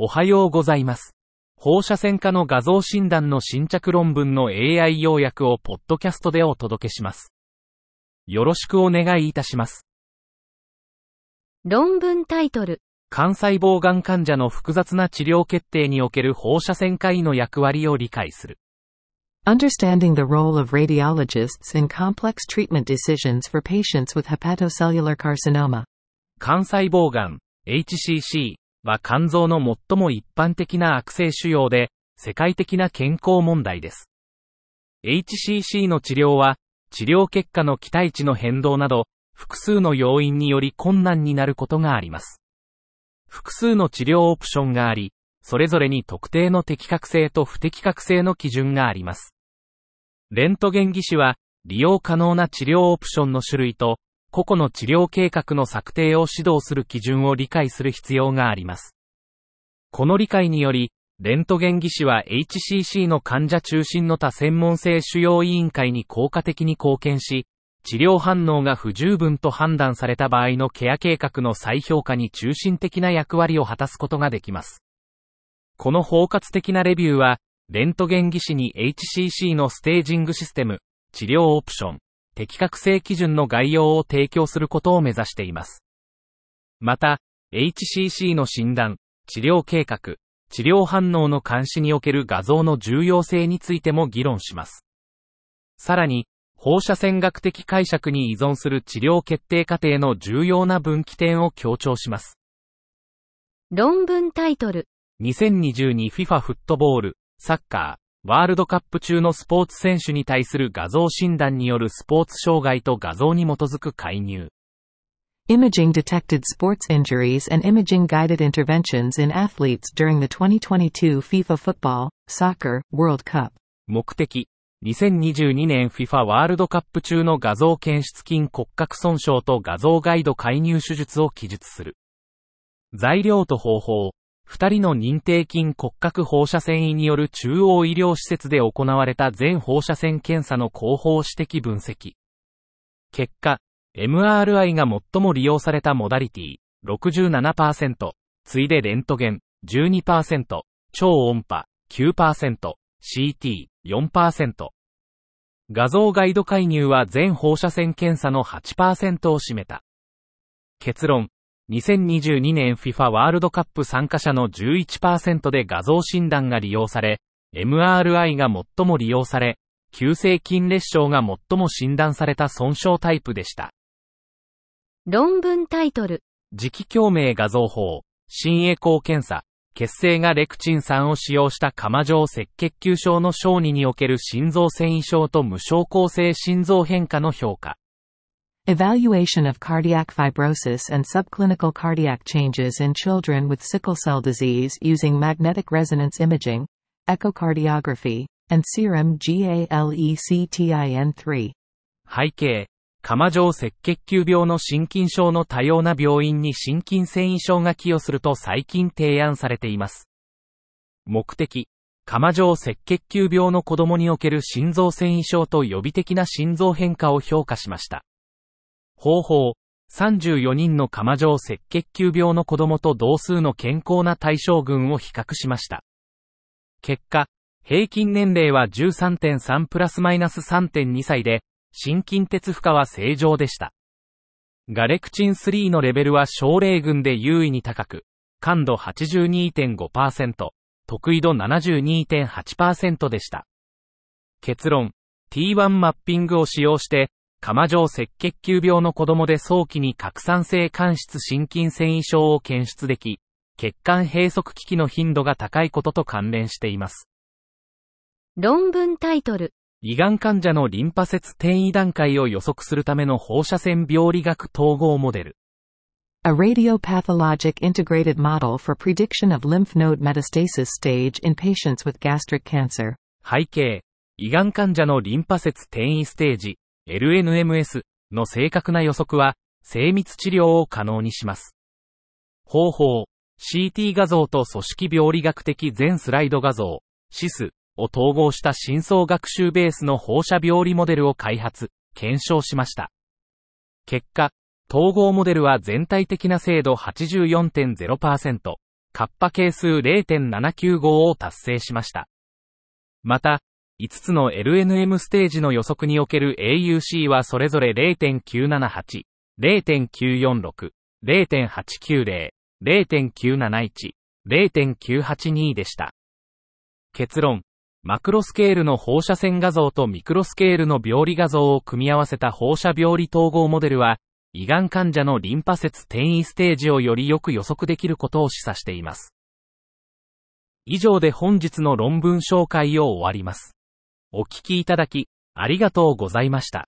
おはようございます。放射線科の画像診断の新着論文の AI 要約をポッドキャストでお届けします。よろしくお願いいたします。論文タイトル。肝細胞がん患者の複雑な治療決定における放射線科医の役割を理解する。Understanding the role of radiologists in complex treatment decisions for patients with hepatocellular carcinoma. 肝細胞がん、HCC は肝臓の最も一般的な悪性腫瘍で、世界的な健康問題です。HCC の治療は、治療結果の期待値の変動など、複数の要因により困難になることがあります。複数の治療オプションがあり、それぞれに特定の適格性と不適格性の基準があります。レントゲン技師は、利用可能な治療オプションの種類と、個々の治療計画の策定を指導する基準を理解する必要があります。この理解により、レントゲン技師は HCC の患者中心の多専門性主要委員会に効果的に貢献し、治療反応が不十分と判断された場合のケア計画の再評価に中心的な役割を果たすことができます。この包括的なレビューは、レントゲン技師に HCC のステージングシステム、治療オプション、適格性基準の概要を提供することを目指しています。また、HCC の診断、治療計画、治療反応の監視における画像の重要性についても議論します。さらに、放射線学的解釈に依存する治療決定過程の重要な分岐点を強調します。論文タイトル。2022FIFA フットボール、サッカー、ワールドカップ中のスポーツ選手に対する画像診断によるスポーツ障害と画像に基づく介入。Imaging detected sports injuries and imaging guided interventions in athletes during the 2022 FIFA Football, Soccer, World Cup. 目的、2022年 FIFA ワールドカップ中の画像検出筋骨格損傷と画像ガイド介入手術を記述する。材料と方法、二人の認定筋骨格放射線医による中央医療施設で行われた全放射線検査の広報指摘分析。結果、MRI が最も利用されたモダリティ、67%、次いでレントゲン、12%、超音波、9%、CT、4%。画像ガイド介入は全放射線検査の8%を占めた。結論。2022年 FIFA ワールドカップ参加者の11%で画像診断が利用され、MRI が最も利用され、急性筋裂傷が最も診断された損傷タイプでした。論文タイトル。磁気共鳴画像法、新エコー検査、血清がレクチン酸を使用した釜状赤血球症の小児における心臓繊維症と無症候性心臓変化の評価。Evaluation of cardiac fibrosis and subclinical cardiac changes in children with sickle cell disease using magnetic resonance imaging, echocardiography, and serum GALECTIN3. 背景、釜状赤血球病の心筋症の多様な病院に心筋繊維症が寄与すると最近提案されています。目的、釜状赤血球病の子供における心臓繊維症と予備的な心臓変化を評価しました。方法、34人の釜状赤血球病の子供と同数の健康な対象群を比較しました。結果、平均年齢は13.3プラスマイナス3.2歳で、心筋鉄負荷は正常でした。ガレクチン3のレベルは症例群で優位に高く、感度82.5%、得意度72.8%でした。結論、T1 マッピングを使用して、釜状赤血球病の子供で早期に拡散性間質心筋繊維症を検出でき、血管閉塞危機の頻度が高いことと関連しています。論文タイトル。胃がん患者のリンパ節転移段階を予測するための放射線病理学統合モデル。A radiopathologic integrated model for prediction of lymph node metastasis stage in patients with gastric cancer. 背景、胃がん患者のリンパ節転移ステージ、LNMS の正確な予測は、精密治療を可能にします。方法、CT 画像と組織病理学的全スライド画像、SIS を統合した深層学習ベースの放射病理モデルを開発、検証しました。結果、統合モデルは全体的な精度84.0%、カッパ係数0.795を達成しました。また、5つの LNM ステージの予測における AUC はそれぞれ0.978、0.946、0.890、0.971、0.982でした。結論。マクロスケールの放射線画像とミクロスケールの病理画像を組み合わせた放射病理統合モデルは、胃がん患者のリンパ節転移ステージをよりよく予測できることを示唆しています。以上で本日の論文紹介を終わります。お聞きいただき、ありがとうございました。